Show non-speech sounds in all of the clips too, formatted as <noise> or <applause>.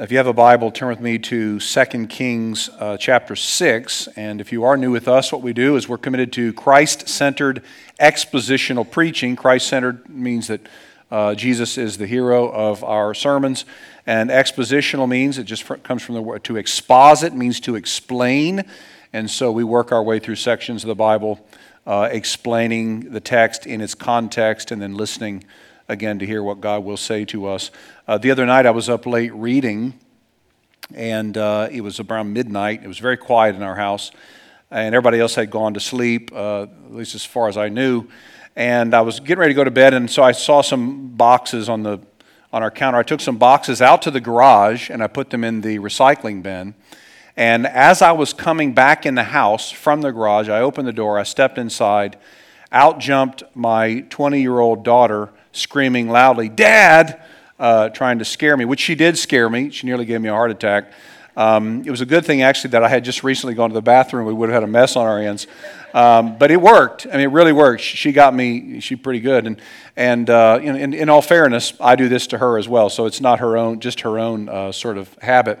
If you have a Bible, turn with me to 2 Kings uh, chapter 6. And if you are new with us, what we do is we're committed to Christ centered expositional preaching. Christ centered means that uh, Jesus is the hero of our sermons. And expositional means it just comes from the word to exposit, means to explain. And so we work our way through sections of the Bible, uh, explaining the text in its context and then listening again to hear what God will say to us. Uh, the other night I was up late reading, and uh, it was around midnight. It was very quiet in our house, and everybody else had gone to sleep, uh, at least as far as I knew. And I was getting ready to go to bed, and so I saw some boxes on the on our counter. I took some boxes out to the garage and I put them in the recycling bin. And as I was coming back in the house from the garage, I opened the door, I stepped inside, out jumped my 20 year old daughter screaming loudly, Dad, uh, trying to scare me, which she did scare me. She nearly gave me a heart attack. Um, it was a good thing, actually, that I had just recently gone to the bathroom. We would have had a mess on our hands. Um, but it worked. I mean, it really worked. She got me, she pretty good. And, and uh, in, in, in, all fairness, I do this to her as well. So it's not her own, just her own uh, sort of habit.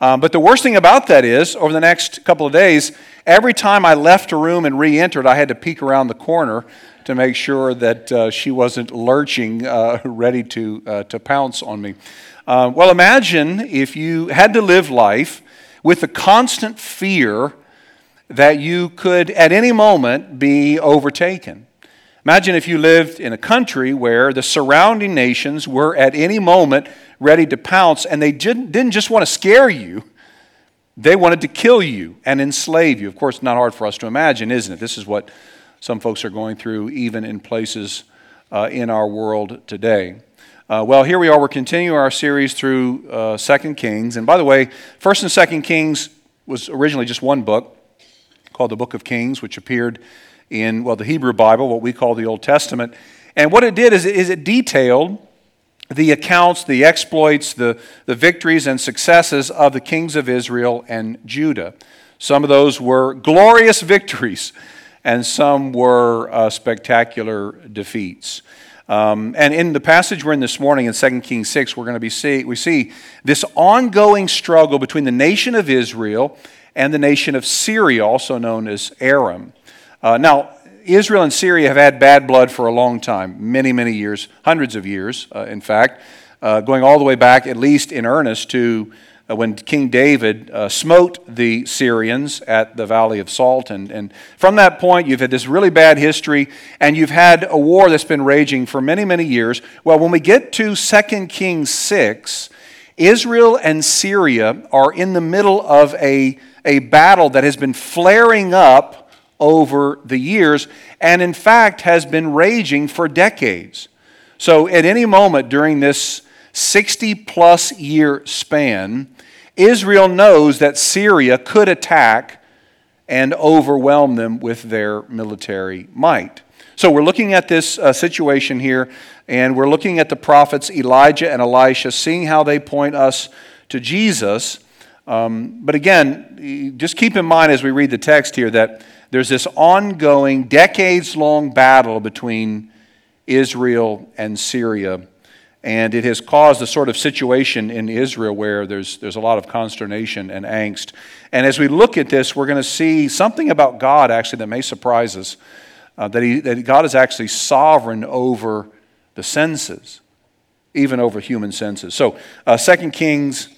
Um, but the worst thing about that is, over the next couple of days, every time I left a room and re entered, I had to peek around the corner to make sure that uh, she wasn't lurching, uh, ready to, uh, to pounce on me. Uh, well, imagine if you had to live life with the constant fear that you could at any moment be overtaken. Imagine if you lived in a country where the surrounding nations were at any moment ready to pounce and they didn't, didn't just want to scare you, they wanted to kill you and enslave you. Of course, not hard for us to imagine, isn't it? This is what some folks are going through, even in places uh, in our world today. Uh, well, here we are. We're continuing our series through uh, Second Kings. And by the way, First and Second Kings was originally just one book called the Book of Kings, which appeared in, well, the Hebrew Bible, what we call the Old Testament. And what it did is, is it detailed the accounts, the exploits, the, the victories and successes of the kings of Israel and Judah. Some of those were glorious victories and some were uh, spectacular defeats. Um, and in the passage we're in this morning in 2 Kings 6, we're going to be see, we see this ongoing struggle between the nation of Israel and the nation of Syria, also known as Aram. Uh, now, Israel and Syria have had bad blood for a long time, many, many years, hundreds of years, uh, in fact, uh, going all the way back, at least in earnest, to when King David uh, smote the Syrians at the Valley of Salt. And, and from that point, you've had this really bad history, and you've had a war that's been raging for many, many years. Well, when we get to 2 Kings 6, Israel and Syria are in the middle of a, a battle that has been flaring up over the years, and in fact has been raging for decades. So, at any moment during this 60 plus year span, Israel knows that Syria could attack and overwhelm them with their military might. So we're looking at this uh, situation here, and we're looking at the prophets Elijah and Elisha, seeing how they point us to Jesus. Um, but again, just keep in mind as we read the text here that there's this ongoing, decades long battle between Israel and Syria and it has caused a sort of situation in Israel where there's, there's a lot of consternation and angst. And as we look at this, we're going to see something about God actually that may surprise us uh, that, he, that God is actually sovereign over the senses, even over human senses. So, uh, 2 Kings,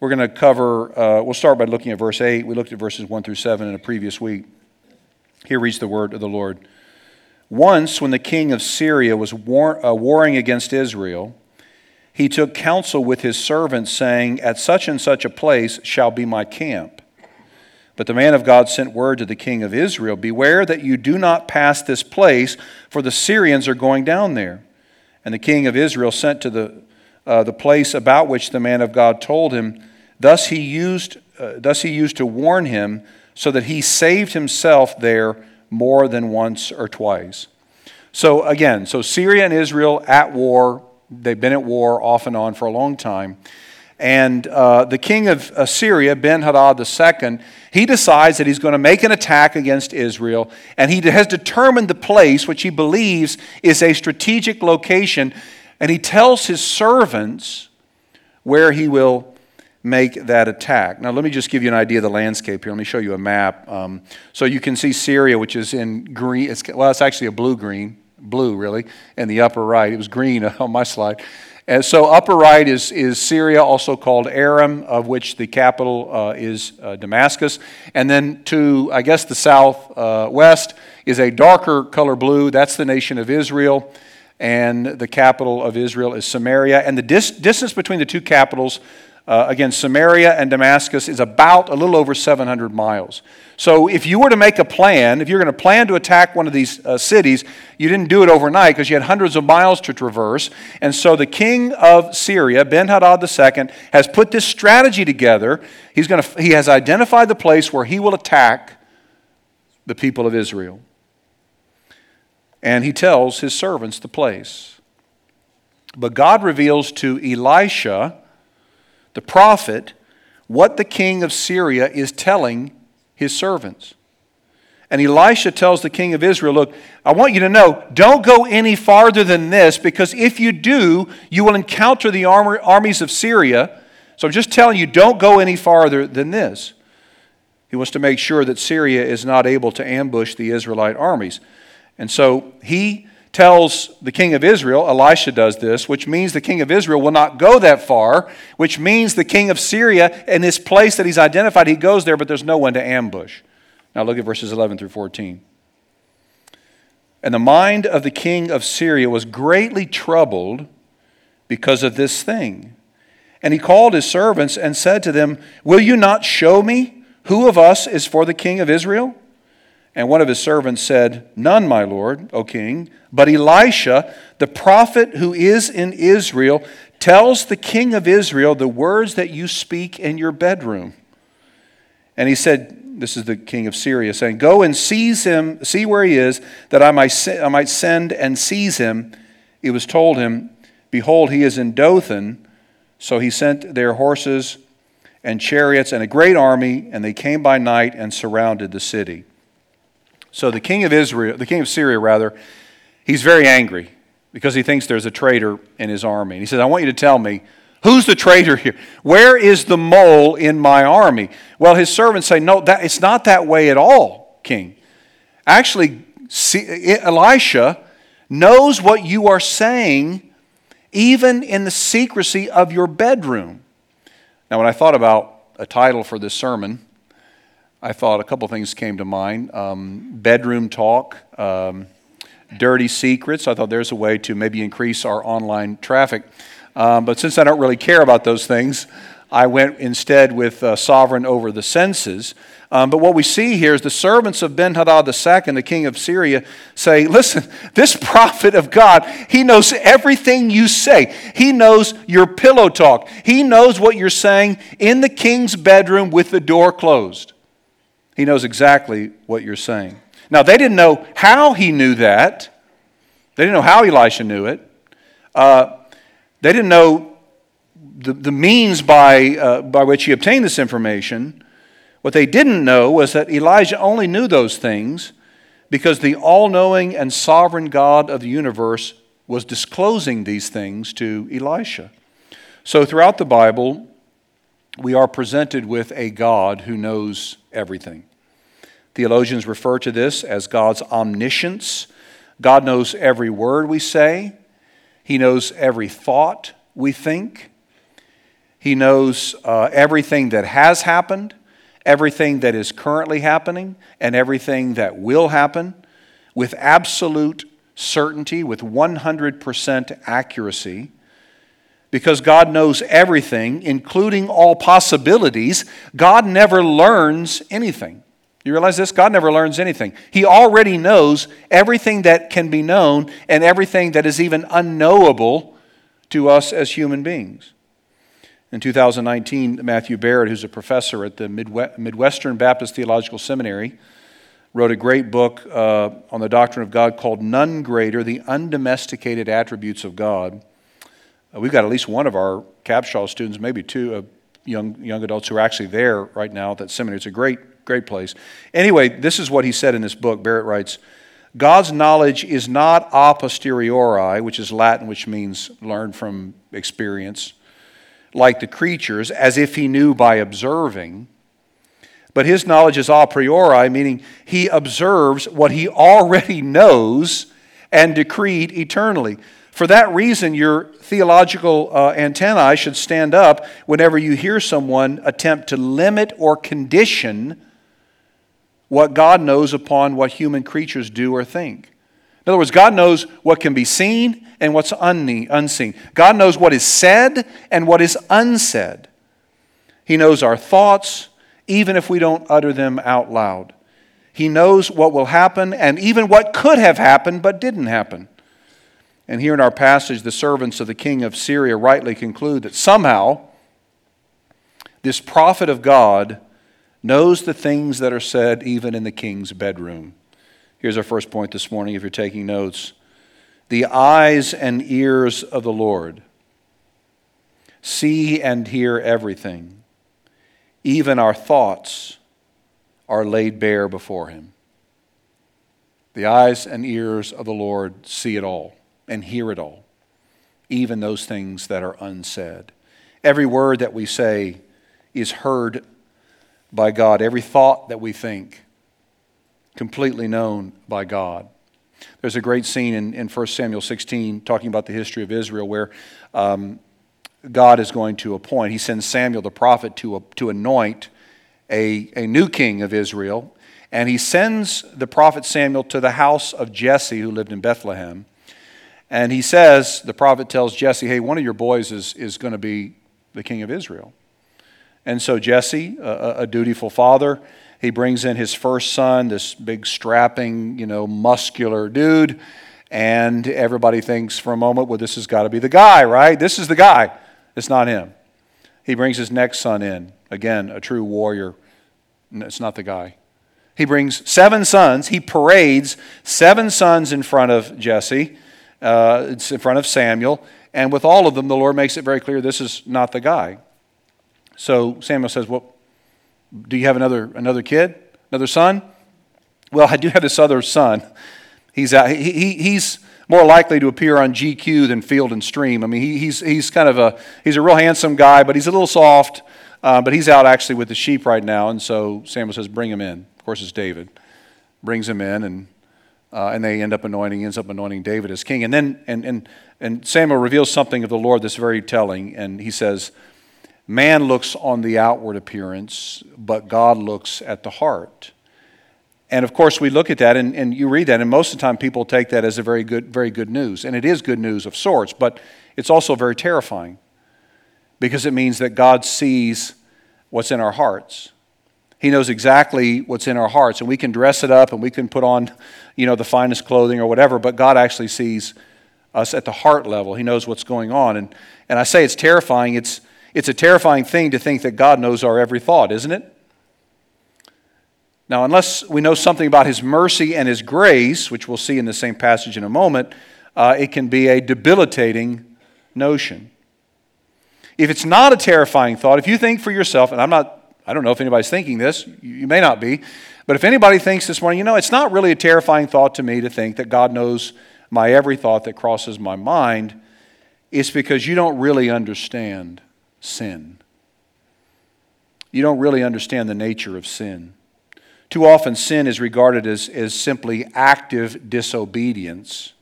we're going to cover, uh, we'll start by looking at verse 8. We looked at verses 1 through 7 in a previous week. Here reads the word of the Lord. Once, when the king of Syria was war, uh, warring against Israel, he took counsel with his servants, saying, At such and such a place shall be my camp. But the man of God sent word to the king of Israel Beware that you do not pass this place, for the Syrians are going down there. And the king of Israel sent to the, uh, the place about which the man of God told him. Thus he, used, uh, thus he used to warn him, so that he saved himself there more than once or twice. So again, so Syria and Israel at war, They've been at war off and on for a long time. And uh, the king of Assyria, Ben Hadad II, he decides that he's going to make an attack against Israel. And he has determined the place, which he believes is a strategic location. And he tells his servants where he will make that attack. Now, let me just give you an idea of the landscape here. Let me show you a map. Um, so you can see Syria, which is in green. It's, well, it's actually a blue green, blue really, in the upper right. It was green <laughs> on my slide. And so, upper right is, is Syria, also called Aram, of which the capital uh, is uh, Damascus. And then to, I guess, the southwest uh, is a darker color blue. That's the nation of Israel. And the capital of Israel is Samaria. And the dis- distance between the two capitals uh, again, Samaria and Damascus is about a little over 700 miles. So, if you were to make a plan, if you're going to plan to attack one of these uh, cities, you didn't do it overnight because you had hundreds of miles to traverse. And so, the king of Syria, Ben Hadad II, has put this strategy together. He's going to, he has identified the place where he will attack the people of Israel. And he tells his servants the place. But God reveals to Elisha the prophet, what the king of Syria is telling his servants. And Elisha tells the king of Israel, Look, I want you to know, don't go any farther than this, because if you do, you will encounter the armies of Syria. So I'm just telling you, don't go any farther than this. He wants to make sure that Syria is not able to ambush the Israelite armies. And so he tells the king of Israel, Elisha does this, which means the king of Israel will not go that far, which means the king of Syria, and this place that he's identified, he goes there, but there's no one to ambush. Now look at verses 11 through 14. And the mind of the king of Syria was greatly troubled because of this thing. And he called his servants and said to them, Will you not show me who of us is for the king of Israel? And one of his servants said, None, my lord, O king. But Elisha, the prophet who is in Israel, tells the king of Israel the words that you speak in your bedroom. And he said, This is the king of Syria, saying, Go and seize him, see where he is, that I might, send and seize him. It was told him, Behold, he is in Dothan. So he sent their horses and chariots and a great army, and they came by night and surrounded the city. So the king of Israel, the king of Syria, rather, he's very angry because he thinks there's a traitor in his army. And he says, I want you to tell me, who's the traitor here? Where is the mole in my army? Well, his servants say, No, that, it's not that way at all, king. Actually, Elisha knows what you are saying even in the secrecy of your bedroom. Now, when I thought about a title for this sermon, I thought a couple things came to mind um, bedroom talk, um, dirty secrets. I thought there's a way to maybe increase our online traffic. Um, but since I don't really care about those things, I went instead with uh, sovereign over the senses. Um, but what we see here is the servants of Ben Hadad II, the king of Syria, say, Listen, <laughs> this prophet of God, he knows everything you say. He knows your pillow talk. He knows what you're saying in the king's bedroom with the door closed. He knows exactly what you're saying. Now, they didn't know how he knew that. They didn't know how Elisha knew it. Uh, they didn't know the, the means by, uh, by which he obtained this information. What they didn't know was that Elijah only knew those things because the all knowing and sovereign God of the universe was disclosing these things to Elisha. So, throughout the Bible, we are presented with a God who knows everything. Theologians refer to this as God's omniscience. God knows every word we say, He knows every thought we think, He knows uh, everything that has happened, everything that is currently happening, and everything that will happen with absolute certainty, with 100% accuracy because God knows everything, including all possibilities, God never learns anything. You realize this? God never learns anything. He already knows everything that can be known and everything that is even unknowable to us as human beings. In 2019, Matthew Barrett, who's a professor at the Midwestern Baptist Theological Seminary, wrote a great book uh, on the doctrine of God called None Greater The Undomesticated Attributes of God. Uh, we've got at least one of our Capshaw students, maybe two uh, young, young adults who are actually there right now at that seminary. It's a great, great place. Anyway, this is what he said in this book. Barrett writes God's knowledge is not a posteriori, which is Latin, which means learned from experience. like the creatures, as if he knew by observing. But his knowledge is a priori, meaning he observes what he already knows and decreed eternally. For that reason, your theological uh, antennae should stand up whenever you hear someone attempt to limit or condition what God knows upon what human creatures do or think. In other words, God knows what can be seen and what's unseen. God knows what is said and what is unsaid. He knows our thoughts, even if we don't utter them out loud. He knows what will happen and even what could have happened but didn't happen. And here in our passage, the servants of the king of Syria rightly conclude that somehow this prophet of God knows the things that are said even in the king's bedroom. Here's our first point this morning if you're taking notes the eyes and ears of the Lord see and hear everything, even our thoughts are laid bare before him. The eyes and ears of the Lord see it all and hear it all, even those things that are unsaid. Every word that we say is heard by God, every thought that we think, completely known by God. There's a great scene in, in 1 Samuel 16 talking about the history of Israel where um, God is going to appoint, he sends Samuel the prophet to, to anoint a, a new king of Israel. And he sends the prophet Samuel to the house of Jesse, who lived in Bethlehem. And he says, the prophet tells Jesse, hey, one of your boys is, is going to be the king of Israel. And so Jesse, a, a dutiful father, he brings in his first son, this big strapping, you know, muscular dude. And everybody thinks for a moment, well, this has got to be the guy, right? This is the guy. It's not him. He brings his next son in. Again, a true warrior. It's not the guy. He brings seven sons. He parades seven sons in front of Jesse, uh, it's in front of Samuel. And with all of them, the Lord makes it very clear this is not the guy. So Samuel says, Well, do you have another, another kid, another son? Well, I do have this other son. He's, out, he, he, he's more likely to appear on GQ than Field and Stream. I mean, he, he's, he's kind of a, he's a real handsome guy, but he's a little soft. Uh, but he's out actually with the sheep right now. And so Samuel says, Bring him in. Of course, it's David. Brings him in, and, uh, and they end up anointing, ends up anointing David as king. And then and, and, and Samuel reveals something of the Lord that's very telling. And he says, Man looks on the outward appearance, but God looks at the heart. And of course, we look at that and, and you read that, and most of the time people take that as a very good, very good news. And it is good news of sorts, but it's also very terrifying because it means that God sees what's in our hearts. He knows exactly what's in our hearts, and we can dress it up and we can put on, you know, the finest clothing or whatever, but God actually sees us at the heart level. He knows what's going on. And, and I say it's terrifying. It's, it's a terrifying thing to think that God knows our every thought, isn't it? Now, unless we know something about His mercy and His grace, which we'll see in the same passage in a moment, uh, it can be a debilitating notion. If it's not a terrifying thought, if you think for yourself, and I'm not, I don't know if anybody's thinking this, you may not be, but if anybody thinks this morning, you know, it's not really a terrifying thought to me to think that God knows my every thought that crosses my mind, it's because you don't really understand sin. You don't really understand the nature of sin. Too often, sin is regarded as, as simply active disobedience.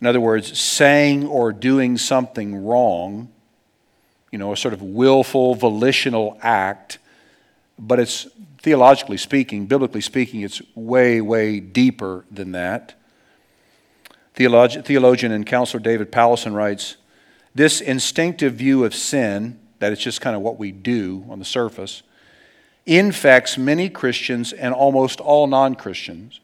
In other words, saying or doing something wrong, you know, a sort of willful, volitional act, but it's theologically speaking, biblically speaking, it's way, way deeper than that. Theologian and counselor David Powlison writes this instinctive view of sin, that it's just kind of what we do on the surface, infects many Christians and almost all non Christians.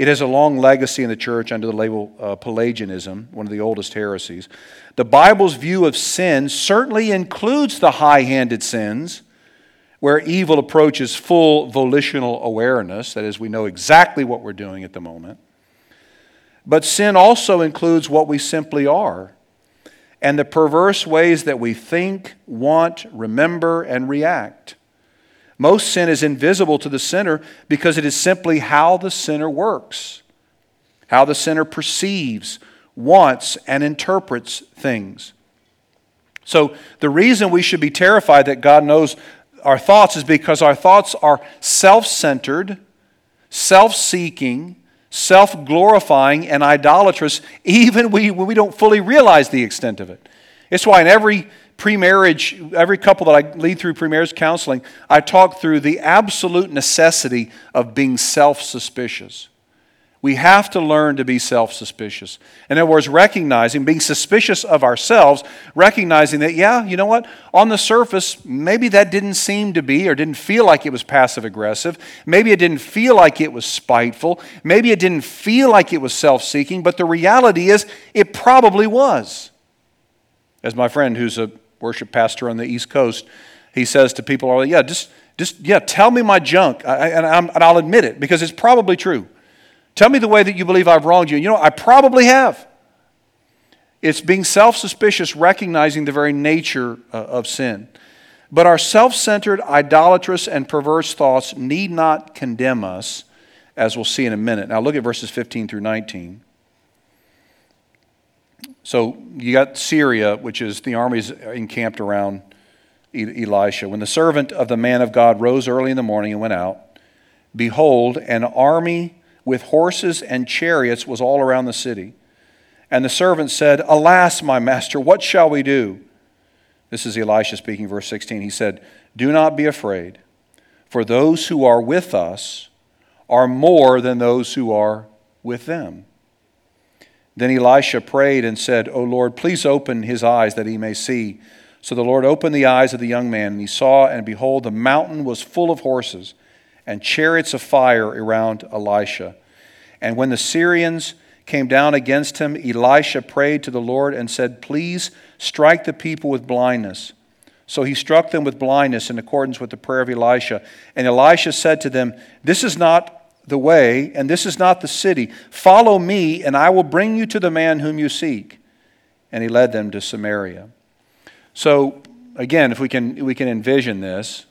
It has a long legacy in the church under the label uh, Pelagianism, one of the oldest heresies. The Bible's view of sin certainly includes the high handed sins where evil approaches full volitional awareness, that is, we know exactly what we're doing at the moment. But sin also includes what we simply are and the perverse ways that we think, want, remember, and react. Most sin is invisible to the sinner because it is simply how the sinner works, how the sinner perceives, wants, and interprets things. So the reason we should be terrified that God knows our thoughts is because our thoughts are self centered, self seeking, self glorifying, and idolatrous, even when we don't fully realize the extent of it. It's why in every pre-marriage, every couple that I lead through pre-marriage counseling, I talk through the absolute necessity of being self-suspicious. We have to learn to be self suspicious. In other words, recognizing, being suspicious of ourselves, recognizing that, yeah, you know what? On the surface, maybe that didn't seem to be or didn't feel like it was passive aggressive. Maybe it didn't feel like it was spiteful. Maybe it didn't feel like it was self seeking, but the reality is it probably was. As my friend who's a worship pastor on the East Coast, he says to people, yeah, just, just yeah, tell me my junk, I, and, and I'll admit it because it's probably true. Tell me the way that you believe I've wronged you. You know, I probably have. It's being self suspicious, recognizing the very nature uh, of sin. But our self centered, idolatrous, and perverse thoughts need not condemn us, as we'll see in a minute. Now, look at verses 15 through 19. So, you got Syria, which is the armies encamped around Elisha. When the servant of the man of God rose early in the morning and went out, behold, an army with horses and chariots was all around the city. And the servant said, Alas, my master, what shall we do? This is Elisha speaking, verse 16. He said, Do not be afraid, for those who are with us are more than those who are with them. Then Elisha prayed and said, O Lord, please open his eyes that he may see. So the Lord opened the eyes of the young man, and he saw, and behold, the mountain was full of horses and chariots of fire around Elisha. And when the Syrians came down against him, Elisha prayed to the Lord and said, Please strike the people with blindness. So he struck them with blindness in accordance with the prayer of Elisha. And Elisha said to them, This is not the way, and this is not the city. Follow me, and I will bring you to the man whom you seek. And he led them to Samaria. So, again, if we can, we can envision this,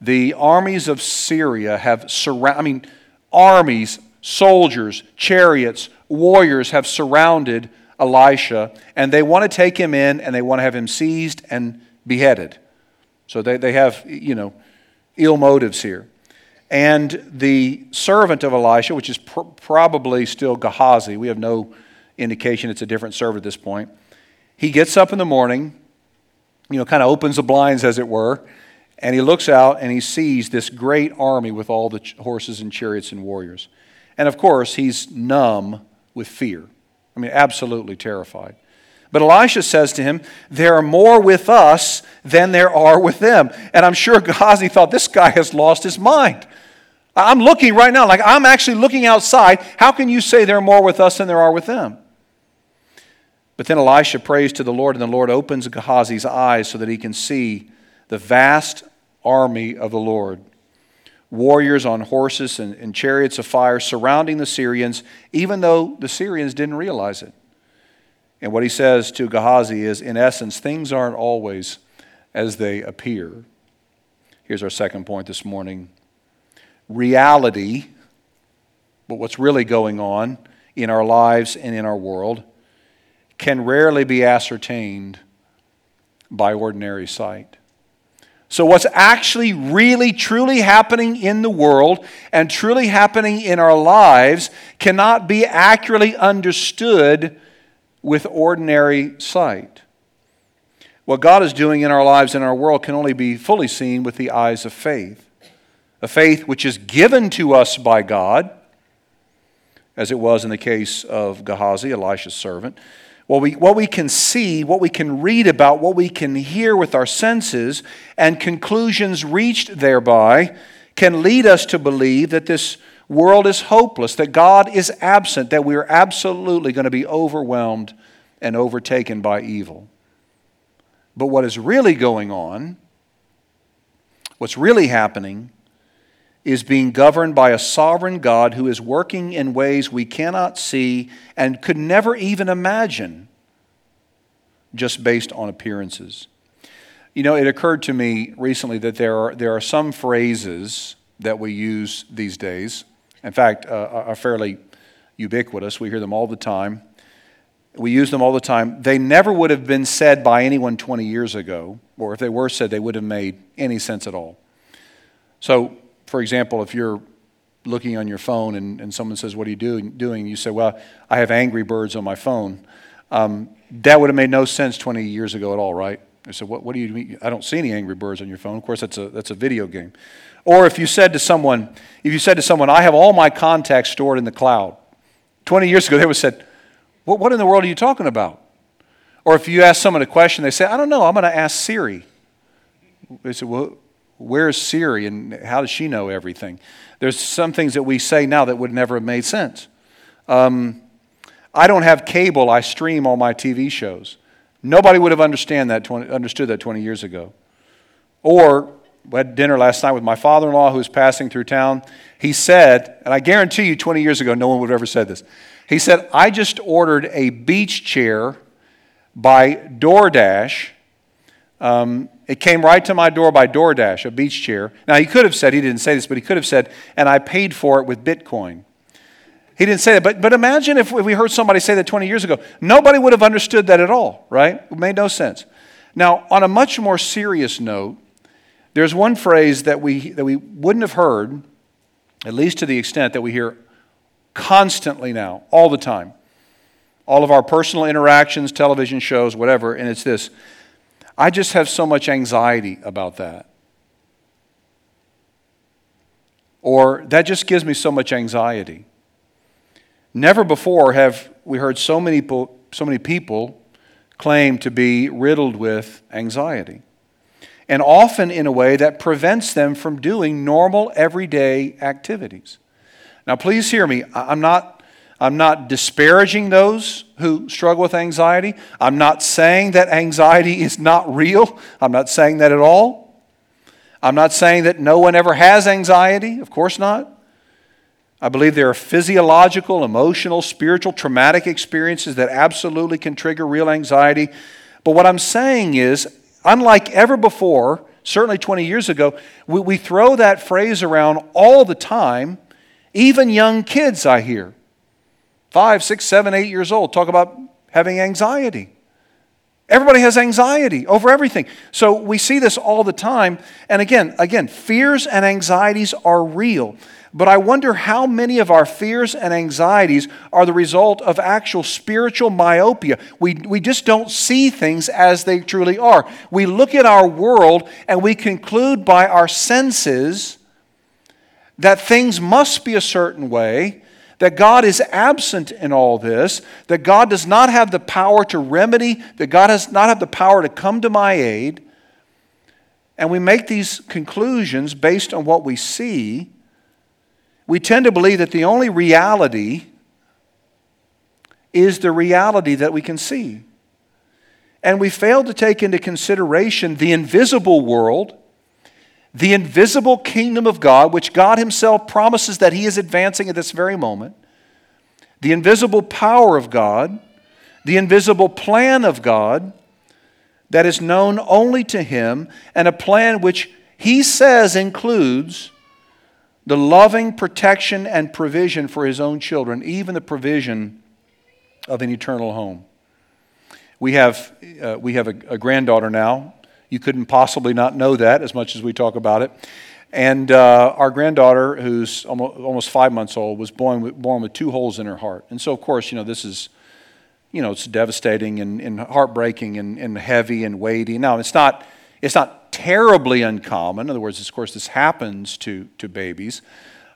the armies of Syria have surrounded, I mean, armies, soldiers, chariots, warriors have surrounded Elisha, and they want to take him in and they want to have him seized and beheaded. So they, they have, you know, ill motives here. And the servant of Elisha, which is pr- probably still Gehazi, we have no indication it's a different servant at this point. He gets up in the morning, you know, kind of opens the blinds, as it were, and he looks out and he sees this great army with all the horses and chariots and warriors. And of course, he's numb with fear. I mean, absolutely terrified. But Elisha says to him, There are more with us than there are with them. And I'm sure <laughs> Gehazi thought, This guy has lost his mind. I'm looking right now, like I'm actually looking outside. How can you say there are more with us than there are with them? But then Elisha prays to the Lord, and the Lord opens Gehazi's eyes so that he can see the vast army of the Lord. Warriors on horses and, and chariots of fire surrounding the Syrians, even though the Syrians didn't realize it. And what he says to Gehazi is, in essence, things aren't always as they appear. Here's our second point this morning reality, but what's really going on in our lives and in our world, can rarely be ascertained by ordinary sight. So, what's actually really, truly happening in the world and truly happening in our lives cannot be accurately understood with ordinary sight. What God is doing in our lives and our world can only be fully seen with the eyes of faith. A faith which is given to us by God, as it was in the case of Gehazi, Elisha's servant what we, what we can see, what we can read about, what we can hear with our senses, and conclusions reached thereby can lead us to believe that this world is hopeless, that God is absent, that we are absolutely going to be overwhelmed and overtaken by evil. But what is really going on, what's really happening, is being governed by a sovereign God who is working in ways we cannot see and could never even imagine just based on appearances. You know, it occurred to me recently that there are, there are some phrases that we use these days, in fact, uh, are fairly ubiquitous. We hear them all the time. We use them all the time. They never would have been said by anyone 20 years ago, or if they were said, they wouldn't have made any sense at all. So, for example, if you're looking on your phone and, and someone says, What are you doing? doing? You say, Well, I have Angry Birds on my phone. Um, that would have made no sense 20 years ago at all, right? I said, what, what do you mean? I don't see any Angry Birds on your phone. Of course, that's a, that's a video game. Or if you said to someone, if you said to someone, I have all my contacts stored in the cloud. 20 years ago, they would have said, what, what in the world are you talking about? Or if you ask someone a question, they say, I don't know, I'm going to ask Siri. They said, well, where's Siri and how does she know everything? There's some things that we say now that would never have made sense. Um, I don't have cable, I stream all my TV shows. Nobody would have understand that 20, understood that 20 years ago. Or, we had dinner last night with my father in law who was passing through town. He said, and I guarantee you 20 years ago, no one would have ever said this. He said, I just ordered a beach chair by DoorDash. Um, it came right to my door by DoorDash, a beach chair. Now, he could have said, he didn't say this, but he could have said, and I paid for it with Bitcoin. He didn't say that. But, but imagine if we heard somebody say that 20 years ago. Nobody would have understood that at all, right? It made no sense. Now, on a much more serious note, there's one phrase that we, that we wouldn't have heard, at least to the extent that we hear constantly now, all the time. All of our personal interactions, television shows, whatever, and it's this I just have so much anxiety about that. Or that just gives me so much anxiety. Never before have we heard so many, so many people claim to be riddled with anxiety. And often in a way that prevents them from doing normal, everyday activities. Now, please hear me. I'm not, I'm not disparaging those who struggle with anxiety. I'm not saying that anxiety is not real. I'm not saying that at all. I'm not saying that no one ever has anxiety. Of course not. I believe there are physiological, emotional, spiritual, traumatic experiences that absolutely can trigger real anxiety. But what I'm saying is, unlike ever before, certainly 20 years ago, we, we throw that phrase around all the time. Even young kids, I hear, five, six, seven, eight years old, talk about having anxiety. Everybody has anxiety over everything. So we see this all the time. And again, again, fears and anxieties are real. But I wonder how many of our fears and anxieties are the result of actual spiritual myopia. We, we just don't see things as they truly are. We look at our world and we conclude by our senses that things must be a certain way, that God is absent in all this, that God does not have the power to remedy, that God does not have the power to come to my aid. And we make these conclusions based on what we see we tend to believe that the only reality is the reality that we can see. And we fail to take into consideration the invisible world, the invisible kingdom of God, which God Himself promises that He is advancing at this very moment, the invisible power of God, the invisible plan of God that is known only to Him, and a plan which He says includes the loving protection and provision for his own children, even the provision of an eternal home. We have, uh, we have a, a, granddaughter now. You couldn't possibly not know that as much as we talk about it. And uh, our granddaughter, who's almost, five months old, was born with, born with two holes in her heart. And so, of course, you know, this is, you know, it's devastating and, and heartbreaking and, and heavy and weighty. Now, it's not, it's not terribly uncommon. In other words, of course, this happens to, to babies.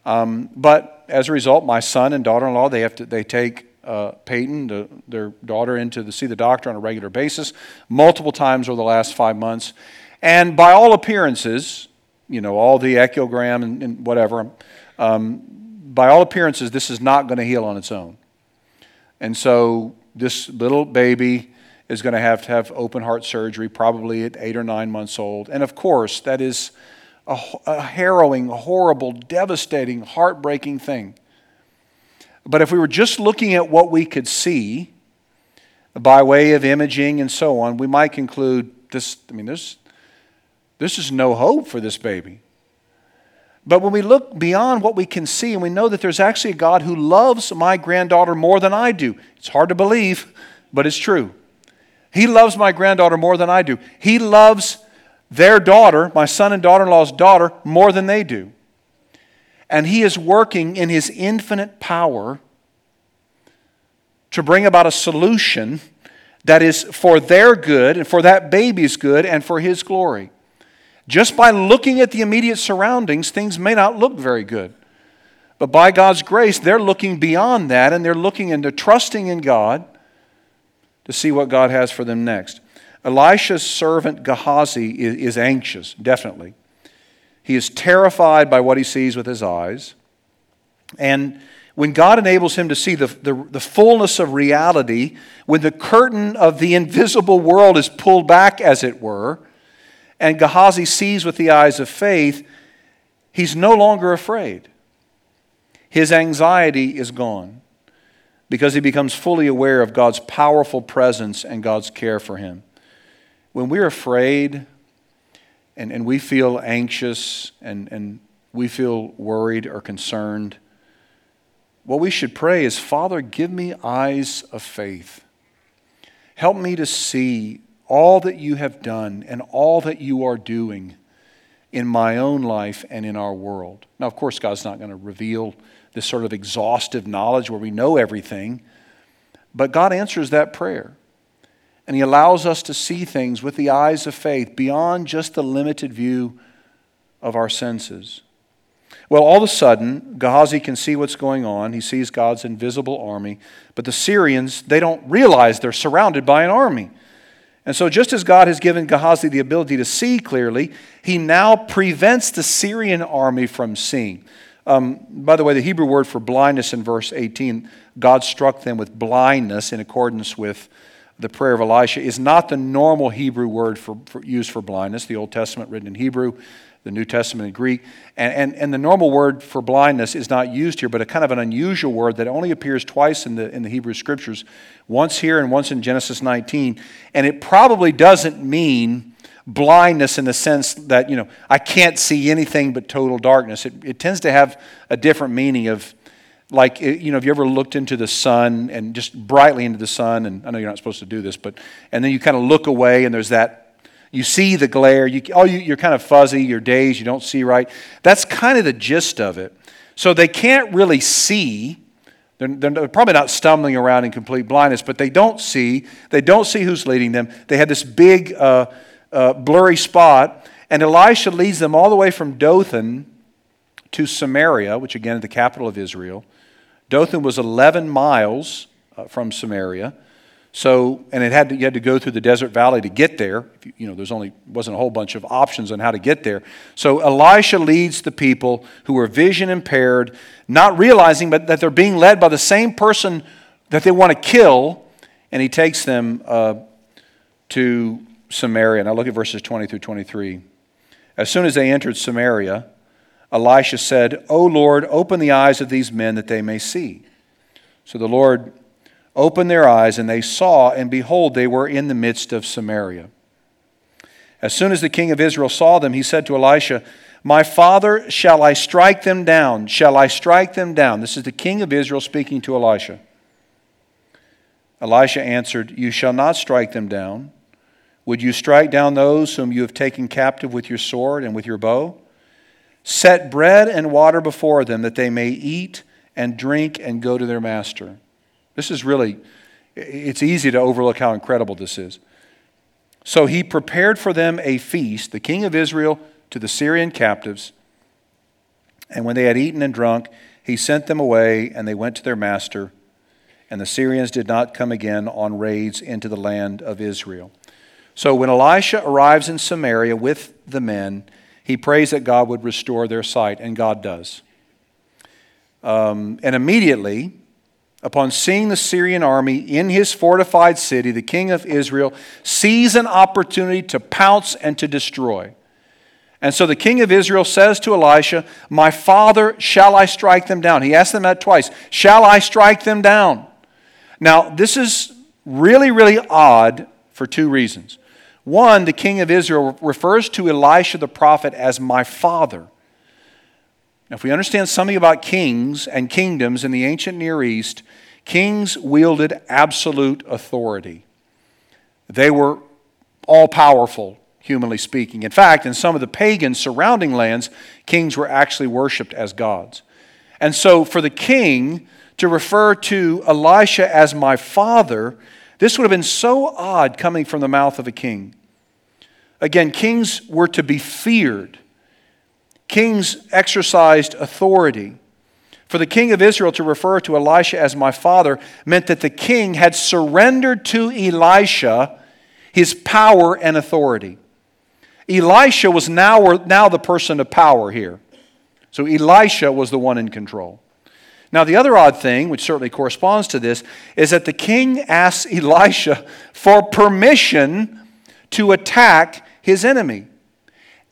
Um, but as a result, my son and daughter-in-law, they have to, they take uh, Peyton, the, their daughter, into the, see the doctor on a regular basis, multiple times over the last five months. And by all appearances, you know, all the echogram and, and whatever, um, by all appearances, this is not going to heal on its own. And so this little baby is going to have to have open heart surgery, probably at eight or nine months old. And of course, that is a, a harrowing, horrible, devastating, heartbreaking thing. But if we were just looking at what we could see by way of imaging and so on, we might conclude this, I mean, this, this is no hope for this baby. But when we look beyond what we can see and we know that there's actually a God who loves my granddaughter more than I do, it's hard to believe but it's true. He loves my granddaughter more than I do. He loves their daughter, my son and daughter in law's daughter, more than they do. And he is working in his infinite power to bring about a solution that is for their good and for that baby's good and for his glory. Just by looking at the immediate surroundings, things may not look very good. But by God's grace, they're looking beyond that and they're looking into trusting in God to see what God has for them next. Elisha's servant Gehazi is, anxious, definitely. He is terrified by what he sees with his eyes. And when God enables him to see the, the, the, fullness of reality, when the curtain of the invisible world is pulled back, as it were, and Gehazi sees with the eyes of faith, he's no longer afraid. His anxiety is gone because he becomes fully aware of God's powerful presence and God's care for him. When we're afraid and, and we feel anxious and, and we feel worried or concerned, what we should pray is Father, give me eyes of faith. Help me to see all that you have done and all that you are doing in my own life and in our world. Now, of course, God's not going to reveal this sort of exhaustive knowledge where we know everything. But God answers that prayer. And He allows us to see things with the eyes of faith beyond just the limited view of our senses. Well, all of a sudden, Gehazi can see what's going on. He sees God's invisible army. But the Syrians, they don't realize they're surrounded by an army. And so, just as God has given Gehazi the ability to see clearly, he now prevents the Syrian army from seeing. Um, by the way, the Hebrew word for blindness in verse 18, God struck them with blindness in accordance with the prayer of Elisha, is not the normal Hebrew word for, for used for blindness. The Old Testament written in Hebrew, the New Testament in Greek. And, and, and the normal word for blindness is not used here, but a kind of an unusual word that only appears twice in the, in the Hebrew scriptures, once here and once in Genesis 19. And it probably doesn't mean blindness in the sense that, you know, I can't see anything but total darkness. It, it tends to have a different meaning of, like, you know, have you ever looked into the sun and just brightly into the sun? And I know you're not supposed to do this, but, and then you kind of look away and there's that, you see the glare, you, oh, you, you're kind of fuzzy, you're dazed, you don't see right. That's kind of the gist of it. So they can't really see. They're, they're, probably not stumbling around in complete blindness, but they don't see. They don't see who's leading them. They had this big, uh, uh, blurry spot. And Elisha leads them all the way from Dothan to Samaria, which again is the capital of Israel. Dothan was 11 miles uh, from Samaria. So, and it had to, you had to go through the desert valley to get there. You, you know, there's only wasn't a whole bunch of options on how to get there. So Elisha leads the people who are vision impaired, not realizing but that they're being led by the same person that they want to kill, and he takes them uh, to Samaria. Now look at verses 20 through 23. As soon as they entered Samaria, Elisha said, O Lord, open the eyes of these men that they may see. So the Lord opened their eyes, and they saw, and behold, they were in the midst of Samaria. As soon as the king of Israel saw them, he said to Elisha, My father, shall I strike them down? Shall I strike them down? This is the king of Israel speaking to Elisha. Elisha answered, You shall not strike them down. Would you strike down those whom you have taken captive with your sword and with your bow? Set bread and water before them that they may eat and drink and go to their master. This is really, it's easy to overlook how incredible this is. So he prepared for them a feast, the king of Israel to the Syrian captives. And when they had eaten and drunk, he sent them away, and they went to their master. And the Syrians did not come again on raids into the land of Israel. So when Elisha arrives in Samaria with the men, he prays that God would restore their sight, and God does. Um, and immediately, upon seeing the Syrian army in his fortified city, the king of Israel sees an opportunity to pounce and to destroy. And so the king of Israel says to Elisha, My father, shall I strike them down? He asked them that twice. Shall I strike them down? Now, this is really, really odd for two reasons. One, the king of Israel refers to Elisha the prophet as my father. Now, if we understand something about kings and kingdoms in the ancient Near East, Kings wielded absolute authority. They were all powerful, humanly speaking. In fact, in some of the pagan surrounding lands, kings were actually worshiped as gods. And so, for the king to refer to Elisha as my father, this would have been so odd coming from the mouth of a king. Again, kings were to be feared, kings exercised authority. For the king of Israel to refer to Elisha as my father meant that the king had surrendered to Elisha his power and authority. Elisha was now, now the person of power here. So Elisha was the one in control. Now, the other odd thing, which certainly corresponds to this, is that the king asks Elisha for permission to attack his enemy.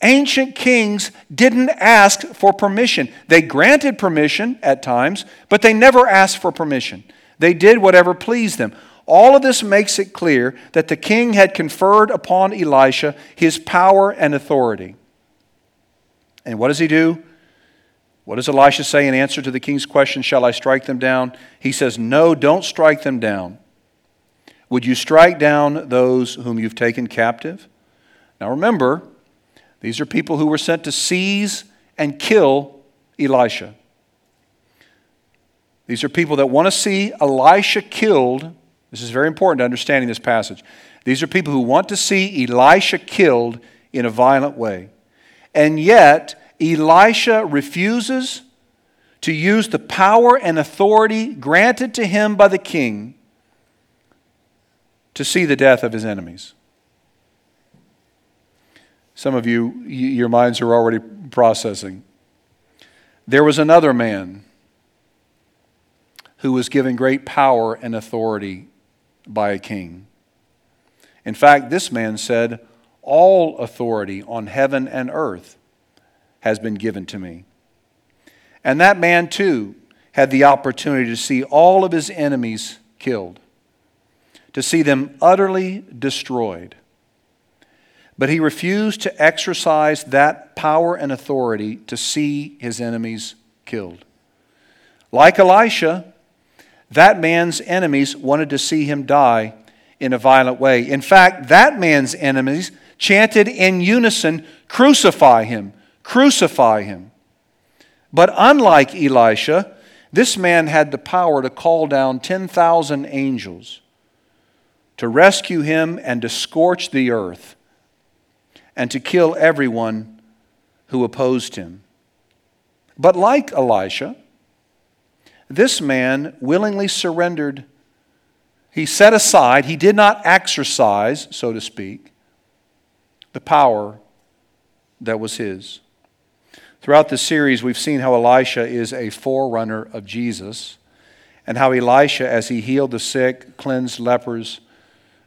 Ancient kings didn't ask for permission. They granted permission at times, but they never asked for permission. They did whatever pleased them. All of this makes it clear that the king had conferred upon Elisha his power and authority. And what does he do? What does Elisha say in answer to the king's question, Shall I strike them down? He says, No, don't strike them down. Would you strike down those whom you've taken captive? Now remember, these are people who were sent to seize and kill Elisha. These are people that want to see Elisha killed. This is very important to understanding this passage. These are people who want to see Elisha killed in a violent way. And yet, Elisha refuses to use the power and authority granted to him by the king to see the death of his enemies. Some of you, your minds are already processing. There was another man who was given great power and authority by a king. In fact, this man said, All authority on heaven and earth has been given to me. And that man, too, had the opportunity to see all of his enemies killed, to see them utterly destroyed. But he refused to exercise that power and authority to see his enemies killed. Like Elisha, that man's enemies wanted to see him die in a violent way. In fact, that man's enemies chanted in unison, Crucify him! Crucify him. But unlike Elisha, this man had the power to call down 10,000 angels to rescue him and to scorch the earth and to kill everyone who opposed him. But like Elisha, this man willingly surrendered. He set aside, he did not exercise, so to speak, the power that was his. Throughout the series, we've seen how Elisha is a forerunner of Jesus, and how Elisha, as he healed the sick, cleansed lepers,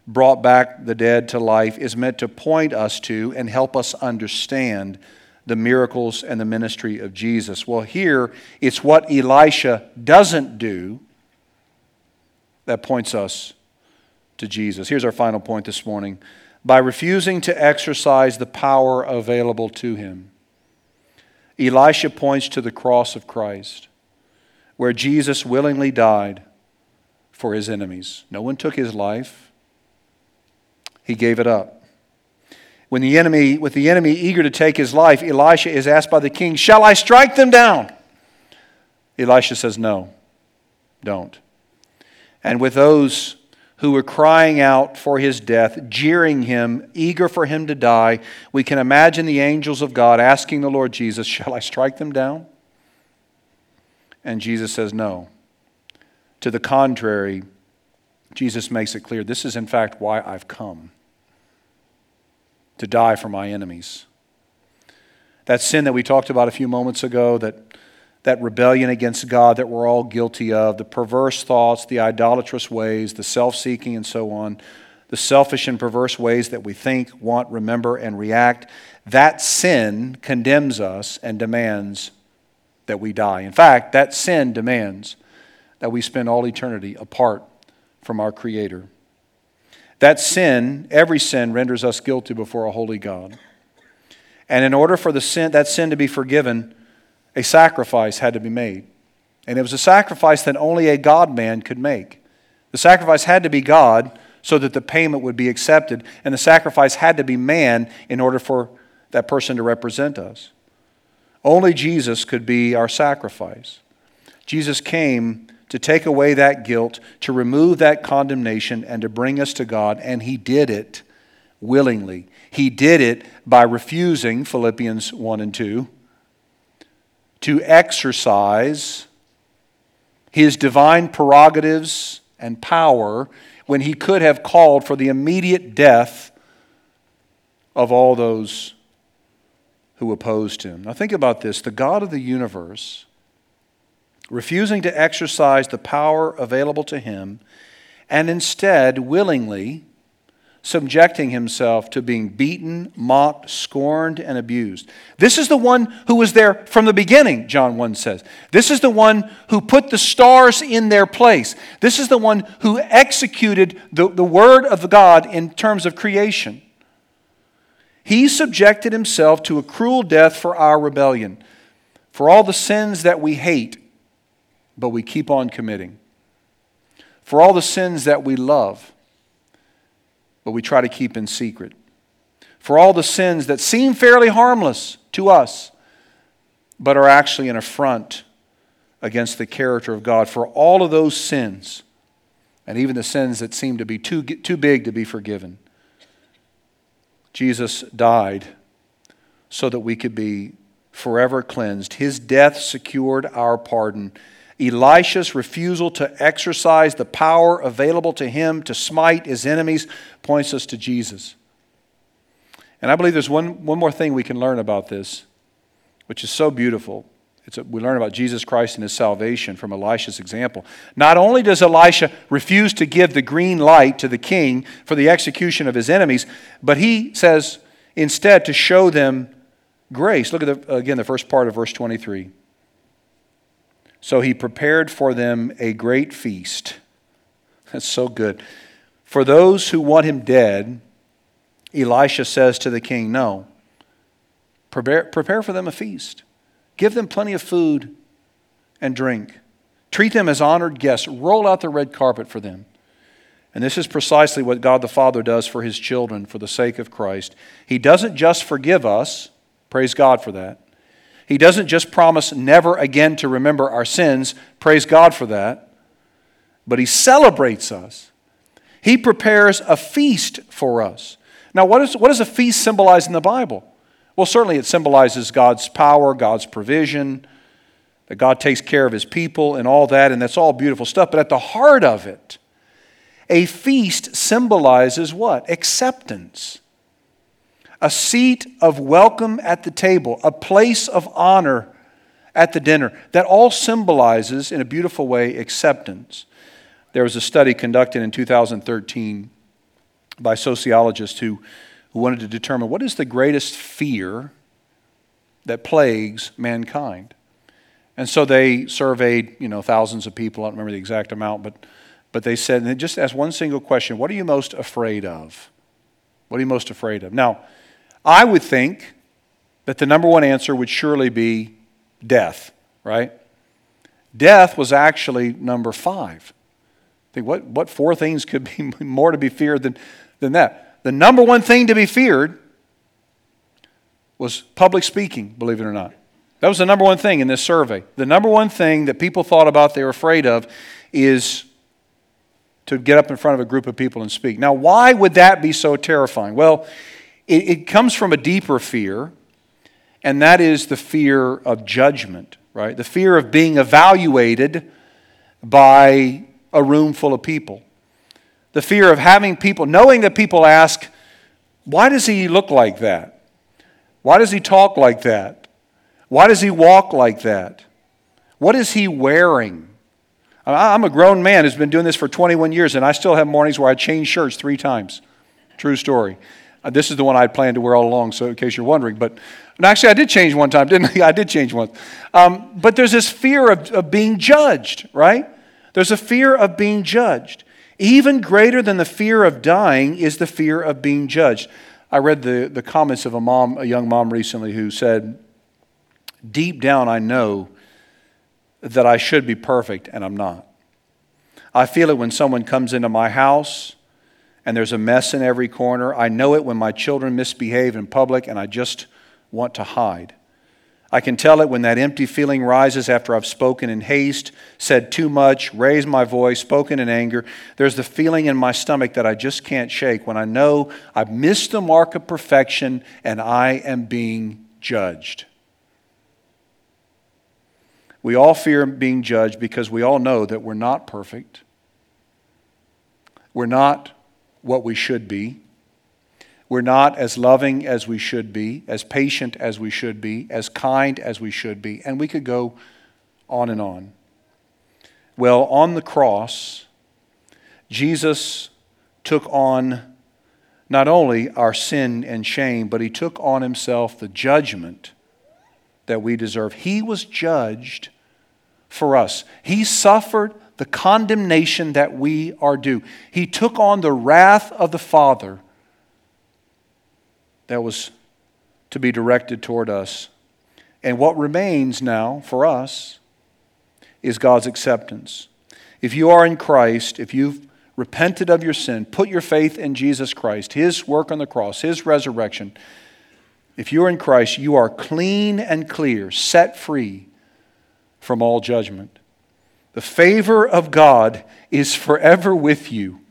brought back the dead to life, is meant to point us to and help us understand the miracles and the ministry of Jesus. Well, here it's what Elisha doesn't do that points us to Jesus. Here's our final point this morning. By refusing to exercise the power available to him, Elisha points to the cross of Christ, where Jesus willingly died for his enemies. No one took his life, he gave it up. When the enemy, with the enemy eager to take his life, Elisha is asked by the king, Shall I strike them down? Elisha says, No, don't. And with those who were crying out for his death, jeering him, eager for him to die, we can imagine the angels of God asking the Lord Jesus, Shall I strike them down? And Jesus says, No. To the contrary, Jesus makes it clear this is, in fact, why I've come to die for my enemies. That sin that we talked about a few moments ago, that that rebellion against God that we're all guilty of, the perverse thoughts, the idolatrous ways, the self seeking, and so on, the selfish and perverse ways that we think, want, remember, and react, that sin condemns us and demands that we die. In fact, that sin demands that we spend all eternity apart from our Creator. That sin, every sin, renders us guilty before a holy God. And in order for the sin, that sin to be forgiven, a sacrifice had to be made. And it was a sacrifice that only a God man could make. The sacrifice had to be God so that the payment would be accepted, and the sacrifice had to be man in order for that person to represent us. Only Jesus could be our sacrifice. Jesus came to take away that guilt, to remove that condemnation, and to bring us to God, and He did it willingly. He did it by refusing, Philippians 1 and 2, to exercise his divine prerogatives and power when he could have called for the immediate death of all those who opposed him. Now, think about this the God of the universe, refusing to exercise the power available to him, and instead willingly subjecting himself to being beaten, mocked, scorned, and abused. This is the one who was there from the beginning, John 1 says. This is the one who put the stars in their place. This is the one who executed the, the word of God in terms of creation. He subjected himself to a cruel death for our rebellion, for all the sins that we hate, but we keep on committing, for all the sins that we love but we try to keep in secret. For all the sins that seem fairly harmless to us, but are actually an affront against the character of God, for all of those sins, and even the sins that seem to be too, too big to be forgiven, Jesus died so that we could be forever cleansed. His death secured our pardon Elisha's refusal to exercise the power available to him to smite his enemies points us to Jesus. And I believe there's one, one more thing we can learn about this, which is so beautiful. A, we learn about Jesus Christ and his salvation from Elisha's example. Not only does Elisha refuse to give the green light to the king for the execution of his enemies, but he says instead to show them grace. Look at the, again the first part of verse 23. So he prepared for them a great feast. That's so good. For those who want him dead, Elisha says to the king, No, prepare, prepare for them a feast. Give them plenty of food and drink. Treat them as honored guests. Roll out the red carpet for them. And this is precisely what God the Father does for his children for the sake of Christ. He doesn't just forgive us, praise God for that. He doesn't just promise never again to remember our sins, praise God for that, but He celebrates us. He prepares a feast for us. Now, what, is, what does a feast symbolize in the Bible? Well, certainly it symbolizes God's power, God's provision, that God takes care of His people and all that, and that's all beautiful stuff. But at the heart of it, a feast symbolizes what? Acceptance a seat of welcome at the table, a place of honor at the dinner. That all symbolizes, in a beautiful way, acceptance. There was a study conducted in 2013 by sociologists who, who wanted to determine what is the greatest fear that plagues mankind. And so they surveyed, you know, thousands of people. I don't remember the exact amount, but, but they said, and they just asked one single question What are you most afraid of? What are you most afraid of? Now, I would think that the number one answer would surely be death, right? Death was actually number five. I think what, what four things could be <laughs> more to be feared than, than that? The number one thing to be feared was public speaking, believe it or not. That was the number one thing in this survey. The number one thing that people thought about they were afraid of is to get up in front of a group of people and speak. Now, why would that be so terrifying? Well, it, it comes from a deeper fear, and that is the fear of judgment, right? The fear of being evaluated by a room full of people. The fear of having people, knowing that people ask, why does he look like that? Why does he talk like that? Why does he walk like that? What is he wearing? I'm a grown man who's been doing this for 21 years, and I still have mornings where I change shirts three times. True story. Uh, this is the one I would planned to wear all along, so in case you're wondering. But actually, I did change one time, didn't I? <laughs> I did change once. Um, but there's this fear of, of being judged, right? There's a fear of being judged. Even greater than the fear of dying is the fear of being judged. I read the, the comments of a mom, a young mom recently who said, Deep down, I know that I should be perfect and I'm not. I feel it when someone comes into my house and there's a mess in every corner. I know it when my children misbehave in public and I just want to hide. I can tell it when that empty feeling rises after I've spoken in haste, said too much, raised my voice, spoken in anger. There's the feeling in my stomach that I just can't shake when I know I've missed the mark of perfection and I am being judged. We all fear being judged because we all know that we're not perfect. We're not what we should be. We're not as loving as we should be, as patient as we should be, as kind as we should be, and we could go on and on. Well, on the cross, Jesus took on not only our sin and shame, but he took on himself the judgment that we deserve. He was judged for us. He suffered the condemnation that we are due. He took on the wrath of the Father that was to be directed toward us. And what remains now for us is God's acceptance. If you are in Christ, if you've repented of your sin, put your faith in Jesus Christ, His work on the cross, His resurrection, if you're in Christ, you are clean and clear, set free from all judgment. The favor of God is forever with you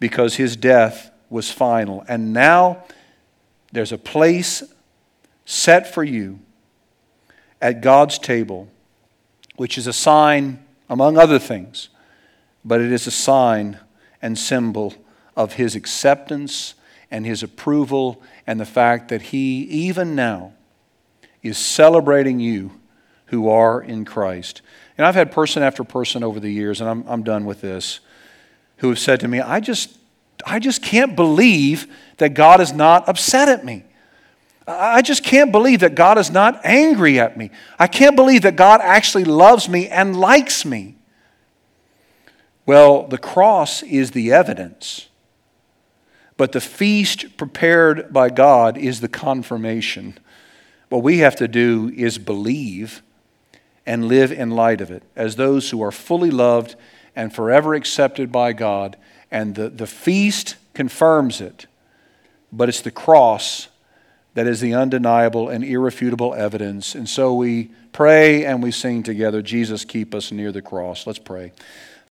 because His death was final. And now there's a place set for you at God's table, which is a sign, among other things, but it is a sign and symbol of His acceptance and His approval and the fact that He, even now, is celebrating you who are in Christ. And I've had person after person over the years, and I'm, I'm done with this, who have said to me, I just I just can't believe that God is not upset at me. I just can't believe that God is not angry at me. I can't believe that God actually loves me and likes me. Well, the cross is the evidence, but the feast prepared by God is the confirmation. What we have to do is believe and live in light of it as those who are fully loved and forever accepted by God and the, the feast confirms it, but it's the cross that is the undeniable and irrefutable evidence. And so we pray and we sing together, Jesus, keep us near the cross. Let's pray.